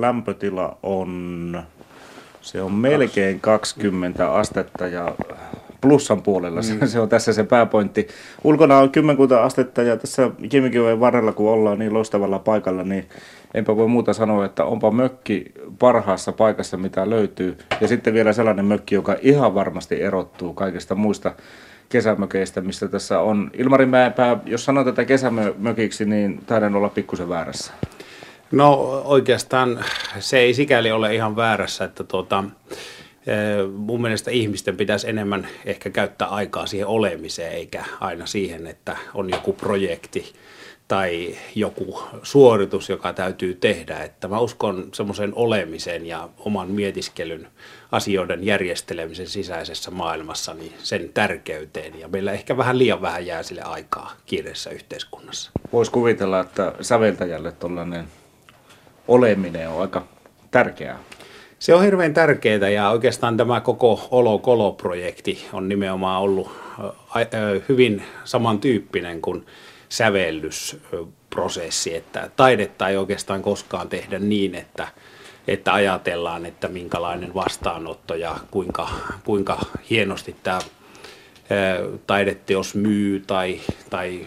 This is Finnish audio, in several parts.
lämpötila on, se on melkein 20 astetta ja plussan puolella. Mm. Se on tässä se pääpointti. Ulkona on kymmenkunta astetta ja tässä Kimikiven varrella, kun ollaan niin loistavalla paikalla, niin enpä voi muuta sanoa, että onpa mökki parhaassa paikassa, mitä löytyy. Ja sitten vielä sellainen mökki, joka ihan varmasti erottuu kaikista muista kesämökeistä, mistä tässä on. Ilmari Mäenpää, jos sanoo tätä kesämökiksi, niin taidan olla pikkusen väärässä. No oikeastaan se ei sikäli ole ihan väärässä, että tuota, mun mielestä ihmisten pitäisi enemmän ehkä käyttää aikaa siihen olemiseen, eikä aina siihen, että on joku projekti tai joku suoritus, joka täytyy tehdä. Että mä uskon semmoisen olemisen ja oman mietiskelyn asioiden järjestelemisen sisäisessä maailmassa niin sen tärkeyteen. Ja meillä ehkä vähän liian vähän jää sille aikaa kiireessä yhteiskunnassa. Voisi kuvitella, että säveltäjälle tuollainen oleminen on aika tärkeää. Se on hirveän tärkeää ja oikeastaan tämä koko Olo-Kolo-projekti on nimenomaan ollut hyvin samantyyppinen kuin sävellysprosessi, että taidetta ei oikeastaan koskaan tehdä niin, että, että ajatellaan, että minkälainen vastaanotto ja kuinka, kuinka hienosti tämä taideteos myy tai, tai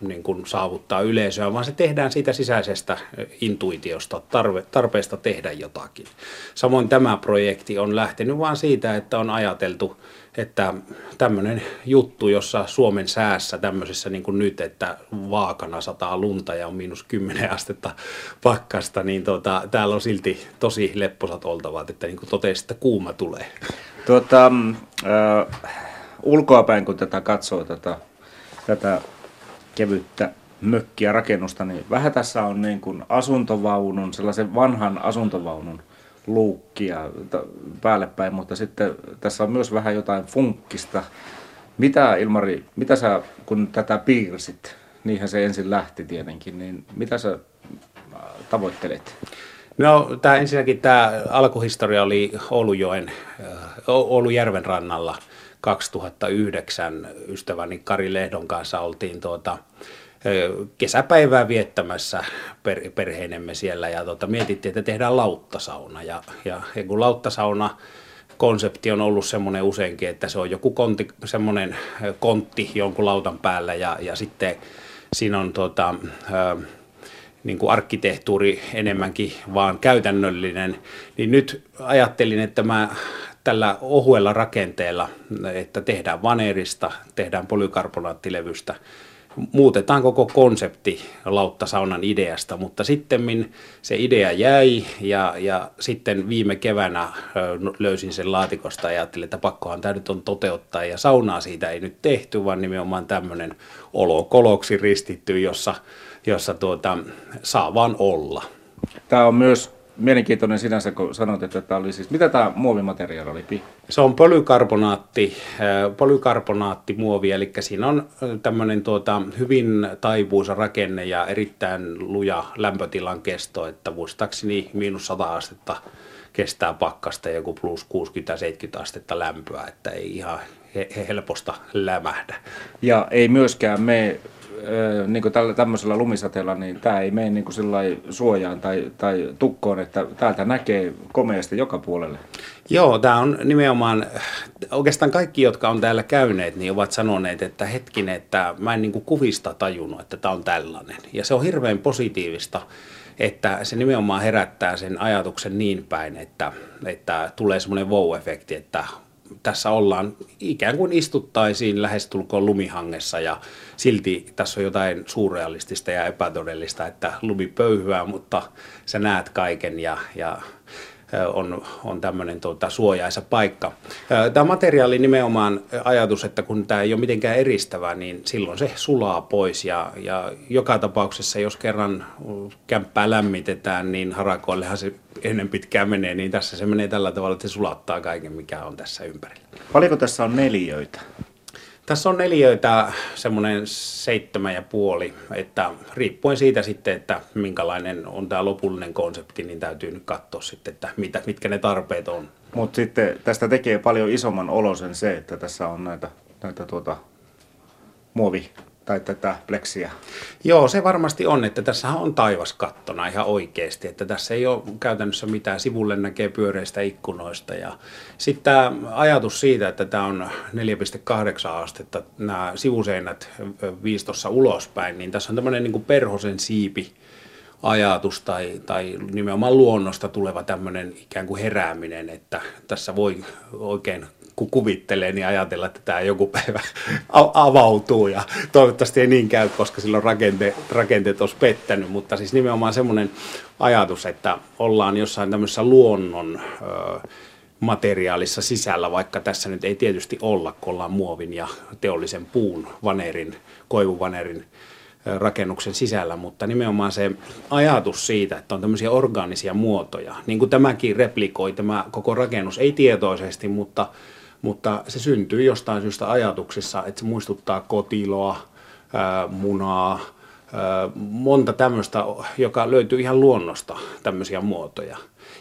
niin kuin saavuttaa yleisöä, vaan se tehdään siitä sisäisestä intuitiosta, tarve, tarpeesta tehdä jotakin. Samoin tämä projekti on lähtenyt vain siitä, että on ajateltu, että tämmöinen juttu, jossa Suomen säässä tämmöisessä niin kuin nyt, että vaakana sataa lunta ja on miinus 10 astetta pakkasta, niin tuota, täällä on silti tosi lepposat oltavat, että niin kuin totesit, että kuuma tulee. Tuota, äh, ulkoapäin, kun tätä katsoo, tätä, tätä kevyttä mökkiä rakennusta, niin vähän tässä on niin kuin asuntovaunun, sellaisen vanhan asuntovaunun luukkia päälle päin, mutta sitten tässä on myös vähän jotain funkkista. Mitä Ilmari, mitä sä, kun tätä piirsit, niinhän se ensin lähti tietenkin, niin mitä sä tavoittelet? No tämä ensinnäkin tämä alkuhistoria oli Oulujoen, Oulujärven rannalla – 2009 ystäväni Kari Lehdon kanssa oltiin tuota, kesäpäivää viettämässä per, siellä ja tuota, mietittiin, että tehdään lauttasauna. Ja, ja, ja kun lauttasauna konsepti on ollut semmoinen useinkin, että se on joku kontti, semmoinen kontti jonkun lautan päällä ja, ja sitten siinä on tuota, niin kuin arkkitehtuuri enemmänkin vaan käytännöllinen, niin nyt ajattelin, että mä tällä ohuella rakenteella, että tehdään vaneerista, tehdään polykarbonaattilevystä, muutetaan koko konsepti lauttasaunan ideasta, mutta sitten se idea jäi ja, ja sitten viime keväänä löysin sen laatikosta ja ajattelin, että pakkohan tämä nyt on toteuttaa ja saunaa siitä ei nyt tehty, vaan nimenomaan tämmöinen olokoloksi ristitty, jossa, jossa tuota, saa vaan olla. Tämä on myös mielenkiintoinen sinänsä, kun sanoit, että tämä oli siis, mitä tämä muovimateriaali oli? Se on polykarbonaatti, polykarbonaattimuovi, eli siinä on tämmöinen tuota, hyvin taipuisa rakenne ja erittäin luja lämpötilan kesto, että muistaakseni miinus 100 astetta kestää pakkasta ja joku plus 60-70 astetta lämpöä, että ei ihan helposta lämähdä. Ja ei myöskään me niin kuin tällä, tämmöisellä lumisateella, niin tämä ei mene niin kuin suojaan tai, tai tukkoon, että täältä näkee komeasti joka puolelle. Joo, tämä on nimenomaan, oikeastaan kaikki, jotka on täällä käyneet, niin ovat sanoneet, että hetkinen, että mä en niin kuin kuvista tajunnut, että tämä on tällainen. Ja se on hirveän positiivista, että se nimenomaan herättää sen ajatuksen niin päin, että, että tulee semmoinen wow-efekti, että tässä ollaan ikään kuin istuttaisiin lähestulkoon lumihangessa ja silti tässä on jotain suurrealistista ja epätodellista, että lumi pöyhyää, mutta sä näet kaiken ja, ja on, on tämmöinen tuota, suojaisa paikka. Tämä materiaali nimenomaan ajatus, että kun tämä ei ole mitenkään eristävä, niin silloin se sulaa pois ja, ja joka tapauksessa, jos kerran kämppää lämmitetään, niin harakoillehan se ennen pitkään menee, niin tässä se menee tällä tavalla, että se sulattaa kaiken, mikä on tässä ympärillä. Paljonko tässä on neliöitä? Tässä on neliöitä semmoinen seitsemän ja puoli, että riippuen siitä sitten, että minkälainen on tämä lopullinen konsepti, niin täytyy nyt katsoa sitten, että mitä, mitkä ne tarpeet on. Mutta sitten tästä tekee paljon isomman olosen se, että tässä on näitä, näitä tuota, muovi- tai tätä pleksiä? Joo, se varmasti on, että tässä on taivas kattona ihan oikeasti, että tässä ei ole käytännössä mitään, sivulle näkee pyöreistä ikkunoista ja sitten tämä ajatus siitä, että tämä on 4,8 astetta, nämä sivuseinät viistossa ulospäin, niin tässä on tämmöinen niin perhosen siipi, ajatus tai, tai nimenomaan luonnosta tuleva tämmöinen ikään kuin herääminen, että tässä voi oikein kun kuvittelee, niin ajatella, että tämä joku päivä avautuu ja toivottavasti ei niin käy, koska silloin rakente, rakenteet olisi pettänyt, mutta siis nimenomaan semmoinen ajatus, että ollaan jossain tämmöisessä luonnon ö, materiaalissa sisällä, vaikka tässä nyt ei tietysti olla, kun ollaan muovin ja teollisen puun vanerin, koivuvanerin rakennuksen sisällä, mutta nimenomaan se ajatus siitä, että on tämmöisiä orgaanisia muotoja, niin kuin tämäkin replikoi, tämä koko rakennus, ei tietoisesti, mutta, mutta se syntyy jostain syystä ajatuksissa, että se muistuttaa kotiloa, munaa, monta tämmöistä, joka löytyy ihan luonnosta, tämmöisiä muotoja.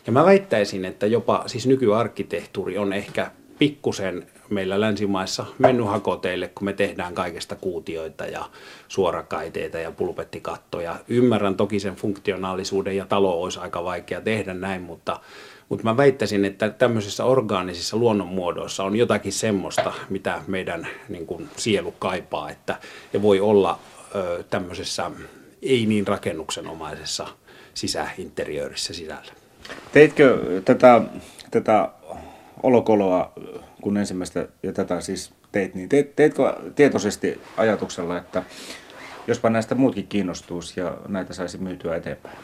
Ja mä väittäisin, että jopa siis nykyarkkitehtuuri on ehkä pikkusen meillä länsimaissa mennyt hakoteille, kun me tehdään kaikesta kuutioita ja suorakaiteita ja pulpettikattoja. Ymmärrän toki sen funktionaalisuuden ja talo olisi aika vaikea tehdä näin, mutta, mutta mä väittäisin, että tämmöisissä orgaanisissa luonnonmuodoissa on jotakin semmoista, mitä meidän niin kuin, sielu kaipaa, että ja voi olla ö, tämmöisessä ei niin rakennuksenomaisessa sisäinteriöörissä sisällä. Teitkö tätä, tätä olokoloa, kun ensimmäistä ja tätä siis teit, niin teit, teitkö tietoisesti ajatuksella, että jospa näistä muutkin kiinnostuisi ja näitä saisi myytyä eteenpäin?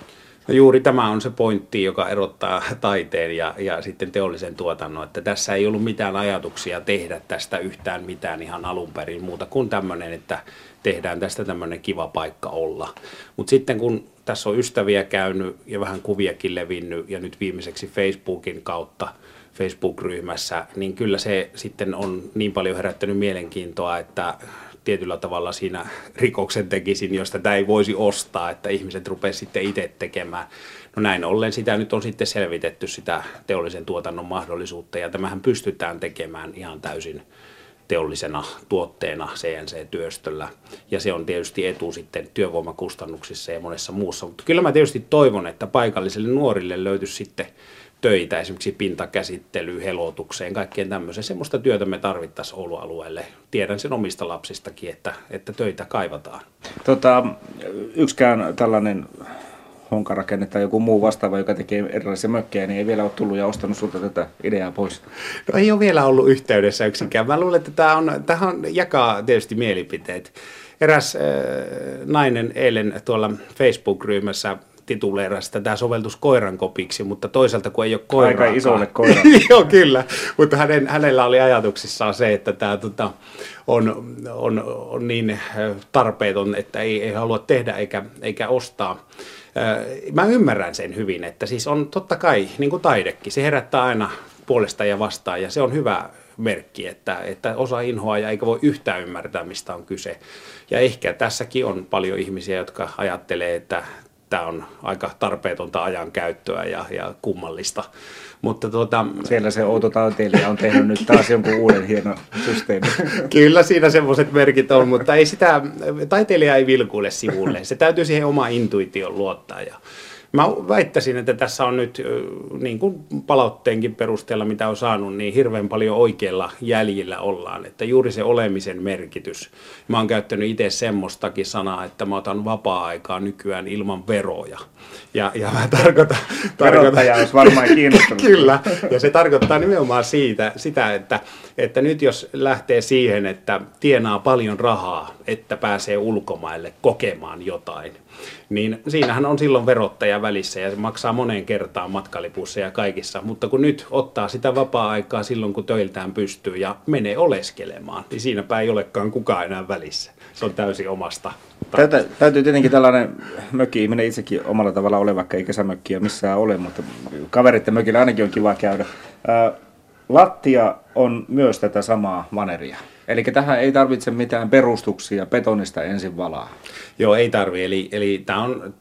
No juuri tämä on se pointti, joka erottaa taiteen ja, ja sitten teollisen tuotannon, että tässä ei ollut mitään ajatuksia tehdä tästä yhtään mitään ihan alun perin muuta kuin tämmöinen, että tehdään tästä tämmöinen kiva paikka olla. Mutta sitten kun tässä on ystäviä käynyt ja vähän kuviakin levinnyt ja nyt viimeiseksi Facebookin kautta – Facebook-ryhmässä, niin kyllä se sitten on niin paljon herättänyt mielenkiintoa, että tietyllä tavalla siinä rikoksen tekisin, jos tätä ei voisi ostaa, että ihmiset rupeaisivat sitten itse tekemään. No näin ollen sitä nyt on sitten selvitetty sitä teollisen tuotannon mahdollisuutta ja tämähän pystytään tekemään ihan täysin teollisena tuotteena CNC-työstöllä. Ja se on tietysti etu sitten työvoimakustannuksissa ja monessa muussa. Mutta kyllä mä tietysti toivon, että paikallisille nuorille löytyisi sitten töitä, esimerkiksi pintakäsittelyyn, helotukseen, kaikkeen tämmöiseen. Semmoista työtä me tarvittaisiin Oulu-alueelle. Tiedän sen omista lapsistakin, että, että töitä kaivataan. Tota, yksikään tällainen honkarakenne tai joku muu vastaava, joka tekee erilaisia mökkejä, niin ei vielä ole tullut ja ostanut sulta tätä ideaa pois? No ei ole vielä ollut yhteydessä yksikään. Mä luulen, että tämä on, tähän jakaa tietysti mielipiteet. Eräs äh, nainen eilen tuolla Facebook-ryhmässä tituleerasi tätä soveltus koiran kopiksi, mutta toisaalta kun ei ole koiraa. Aika isolle koira. Joo, kyllä. Mutta hänen, hänellä oli ajatuksissaan se, että tämä tota, on, on, on niin äh, tarpeeton, että ei, ei halua tehdä eikä, eikä ostaa. Äh, mä ymmärrän sen hyvin, että siis on totta kai, niin kuin taidekin, se herättää aina puolesta ja vastaan ja se on hyvä merkki, että, että osa inhoa ja eikä voi yhtään ymmärtää, mistä on kyse. Ja ehkä tässäkin on paljon ihmisiä, jotka ajattelee, että tämä on aika tarpeetonta ajan käyttöä ja, ja kummallista. Mutta tuota, Siellä se outo taiteilija on tehnyt nyt taas jonkun uuden hienon systeemin. Kyllä siinä semmoiset merkit on, mutta ei sitä, taiteilija ei vilkuile sivulle. Se täytyy siihen oma intuition luottaa ja Mä väittäisin, että tässä on nyt, niin kuin palautteenkin perusteella, mitä on saanut, niin hirveän paljon oikeilla jäljillä ollaan. Että juuri se olemisen merkitys. Mä oon käyttänyt itse semmoistakin sanaa, että mä otan vapaa-aikaa nykyään ilman veroja. Ja, ja mä tarkoitan... tarkoitan olisi varmaan kiinnostunut. Kyllä, ja se tarkoittaa nimenomaan siitä, sitä, että, että nyt jos lähtee siihen, että tienaa paljon rahaa, että pääsee ulkomaille kokemaan jotain, niin siinähän on silloin verottaja välissä ja se maksaa moneen kertaan matkalipussa ja kaikissa. Mutta kun nyt ottaa sitä vapaa-aikaa silloin, kun töiltään pystyy ja menee oleskelemaan, niin siinäpä ei olekaan kukaan enää välissä. Se on täysin omasta. Täytä, täytyy tietenkin tällainen mökki-ihminen itsekin omalla tavalla ole, vaikka ei kesämökkiä missään ole, mutta kaverit mökillä ainakin on kiva käydä. lattia on myös tätä samaa vaneria. Eli tähän ei tarvitse mitään perustuksia betonista ensin valaa. Joo, ei tarvi. Eli, eli tämä on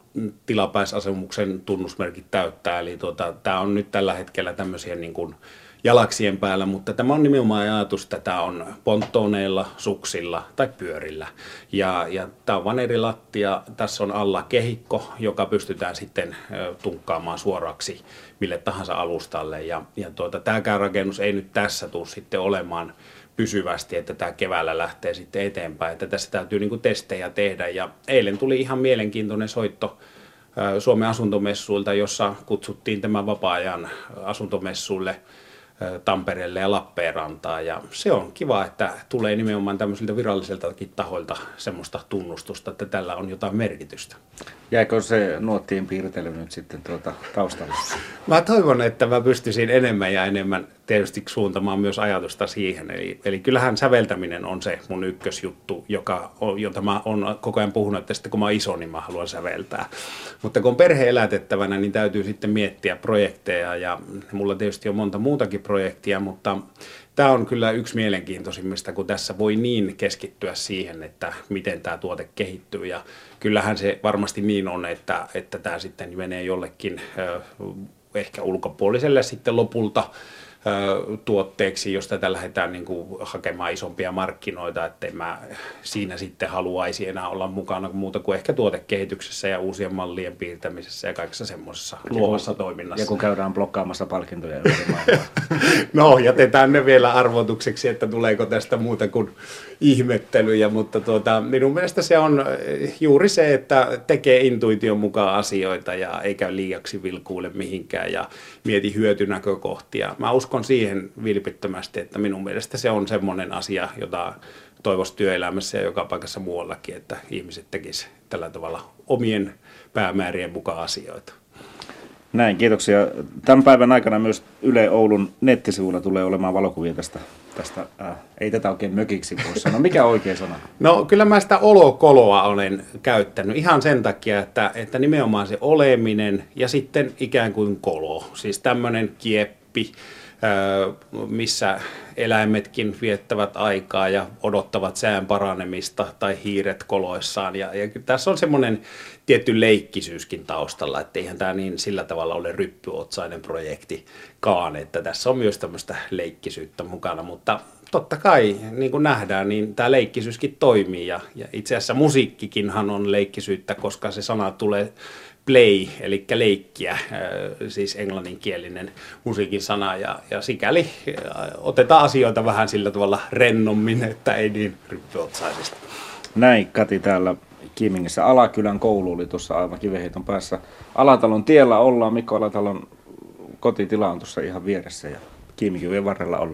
tilapäisasemuksen tunnusmerkit täyttää. Eli tuota, tämä on nyt tällä hetkellä tämmöisiä niin kuin jalaksien päällä, mutta tämä on nimenomaan ajatus, että tämä on ponttooneilla, suksilla tai pyörillä. Ja, ja tämä on vain eri lattia, tässä on alla kehikko, joka pystytään sitten tunkkaamaan suoraksi mille tahansa alustalle. Ja, ja tuota, tämäkään rakennus ei nyt tässä tule sitten olemaan pysyvästi, että tämä keväällä lähtee sitten eteenpäin. Että tässä täytyy niin testejä tehdä. Ja eilen tuli ihan mielenkiintoinen soitto Suomen asuntomessuilta, jossa kutsuttiin tämän vapaa-ajan asuntomessuille Tampereelle ja Lappeenrantaan. Ja se on kiva, että tulee nimenomaan tämmöisiltä viralliseltakin tahoilta semmoista tunnustusta, että tällä on jotain merkitystä. Jäikö se nuottien piirtely nyt sitten tuota taustalla? Mä toivon, että mä pystyisin enemmän ja enemmän tietysti suuntamaan myös ajatusta siihen. Eli, eli kyllähän säveltäminen on se mun ykkösjuttu, joka jota mä oon koko ajan puhunut, että sitten kun mä oon iso, niin mä haluan säveltää. Mutta kun on perhe elätettävänä, niin täytyy sitten miettiä projekteja ja mulla tietysti on monta muutakin projektia, mutta tämä on kyllä yksi mielenkiintoisimmista, kun tässä voi niin keskittyä siihen, että miten tämä tuote kehittyy. Ja kyllähän se varmasti niin on, että, että tämä sitten menee jollekin ehkä ulkopuoliselle sitten lopulta tuotteeksi, jos tätä lähdetään niin kuin hakemaan isompia markkinoita, että mä siinä sitten haluaisi enää olla mukana muuta kuin ehkä tuotekehityksessä ja uusien mallien piirtämisessä ja kaikessa semmoisessa luovassa toiminnassa. Ja kun käydään blokkaamassa palkintoja No, jätetään ne vielä arvotukseksi, että tuleeko tästä muuta kuin ihmettelyjä, mutta tuota, minun mielestä se on juuri se, että tekee intuition mukaan asioita ja eikä liiaksi vilkuule mihinkään ja mieti hyötynäkökohtia. Mä uskon siihen vilpittömästi, että minun mielestä se on semmoinen asia, jota toivoisi työelämässä ja joka paikassa muuallakin, että ihmiset tekisivät tällä tavalla omien päämäärien mukaan asioita. Näin, kiitoksia. Tämän päivän aikana myös Yle Oulun nettisivuilla tulee olemaan valokuvia tästä, tästä äh, ei tätä oikein mökiksi voi sanoa. Mikä on oikea sana? No kyllä mä sitä olokoloa olen käyttänyt ihan sen takia, että, että nimenomaan se oleminen ja sitten ikään kuin kolo, siis tämmöinen kieppi, missä eläimetkin viettävät aikaa ja odottavat sään paranemista tai hiiret koloissaan. Ja, ja tässä on semmoinen tietty leikkisyyskin taustalla, että eihän tämä niin sillä tavalla ole ryppyotsainen projektikaan, että tässä on myös tämmöistä leikkisyyttä mukana, mutta totta kai, niin kuin nähdään, niin tämä leikkisyyskin toimii ja, ja itse asiassa musiikkikinhan on leikkisyyttä, koska se sana tulee play, eli leikkiä, äh, siis englanninkielinen musiikin sana, ja, ja sikäli äh, otetaan asioita vähän sillä tavalla rennommin, että ei niin ryppyotsaisesti. Näin Kati täällä Kiimingissä. Alakylän koulu oli tuossa aivan kiveheiton päässä. Alatalon tiellä ollaan, Mikko Alatalon kotitila on tuossa ihan vieressä ja Kiimikiven varrella ollaan.